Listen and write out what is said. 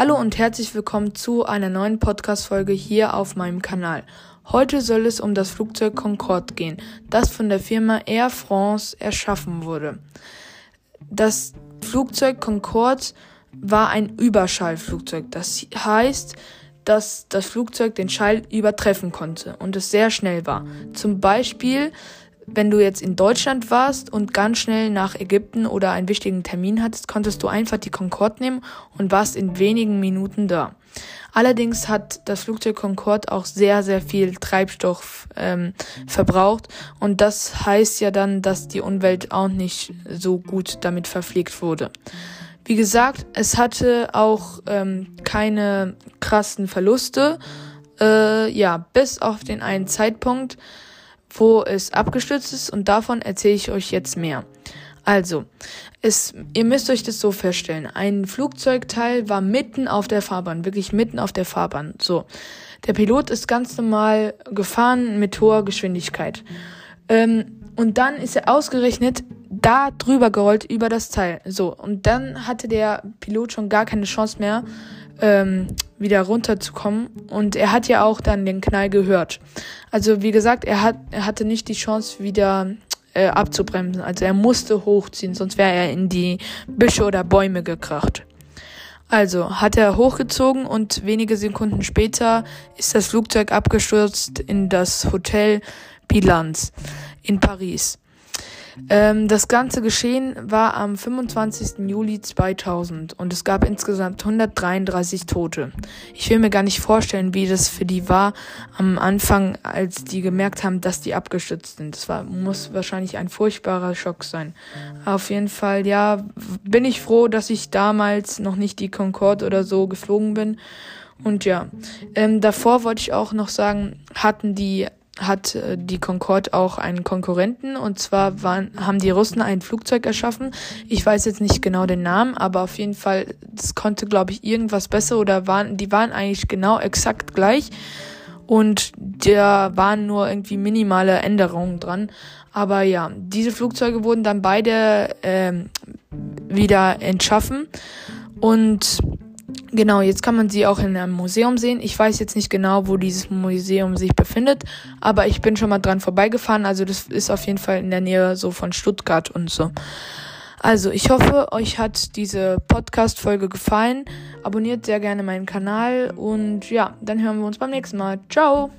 Hallo und herzlich willkommen zu einer neuen Podcast-Folge hier auf meinem Kanal. Heute soll es um das Flugzeug Concorde gehen, das von der Firma Air France erschaffen wurde. Das Flugzeug Concorde war ein Überschallflugzeug. Das heißt, dass das Flugzeug den Schall übertreffen konnte und es sehr schnell war. Zum Beispiel wenn du jetzt in Deutschland warst und ganz schnell nach Ägypten oder einen wichtigen Termin hattest, konntest du einfach die Concorde nehmen und warst in wenigen Minuten da. Allerdings hat das Flugzeug Concorde auch sehr, sehr viel Treibstoff ähm, verbraucht und das heißt ja dann, dass die Umwelt auch nicht so gut damit verpflegt wurde. Wie gesagt, es hatte auch ähm, keine krassen Verluste, äh, ja, bis auf den einen Zeitpunkt, wo es abgestürzt ist und davon erzähle ich euch jetzt mehr. Also, es, ihr müsst euch das so vorstellen. Ein Flugzeugteil war mitten auf der Fahrbahn, wirklich mitten auf der Fahrbahn. So. Der Pilot ist ganz normal gefahren mit hoher Geschwindigkeit. Ähm, und dann ist er ausgerechnet da drüber gerollt über das Teil. So. Und dann hatte der Pilot schon gar keine Chance mehr, ähm, wieder runterzukommen. Und er hat ja auch dann den Knall gehört. Also wie gesagt, er, hat, er hatte nicht die Chance wieder äh, abzubremsen. Also er musste hochziehen, sonst wäre er in die Büsche oder Bäume gekracht. Also hat er hochgezogen und wenige Sekunden später ist das Flugzeug abgestürzt in das Hotel Bilanz in Paris. Ähm, das ganze Geschehen war am 25. Juli 2000 und es gab insgesamt 133 Tote. Ich will mir gar nicht vorstellen, wie das für die war am Anfang, als die gemerkt haben, dass die abgestürzt sind. Das war, muss wahrscheinlich ein furchtbarer Schock sein. Auf jeden Fall, ja, bin ich froh, dass ich damals noch nicht die Concorde oder so geflogen bin. Und ja, ähm, davor wollte ich auch noch sagen, hatten die hat äh, die Concorde auch einen Konkurrenten und zwar waren, haben die Russen ein Flugzeug erschaffen. Ich weiß jetzt nicht genau den Namen, aber auf jeden Fall, das konnte, glaube ich, irgendwas besser oder waren, die waren eigentlich genau exakt gleich und da waren nur irgendwie minimale Änderungen dran. Aber ja, diese Flugzeuge wurden dann beide ähm, wieder entschaffen und Genau, jetzt kann man sie auch in einem Museum sehen. Ich weiß jetzt nicht genau, wo dieses Museum sich befindet, aber ich bin schon mal dran vorbeigefahren. Also das ist auf jeden Fall in der Nähe so von Stuttgart und so. Also ich hoffe, euch hat diese Podcast-Folge gefallen. Abonniert sehr gerne meinen Kanal und ja, dann hören wir uns beim nächsten Mal. Ciao!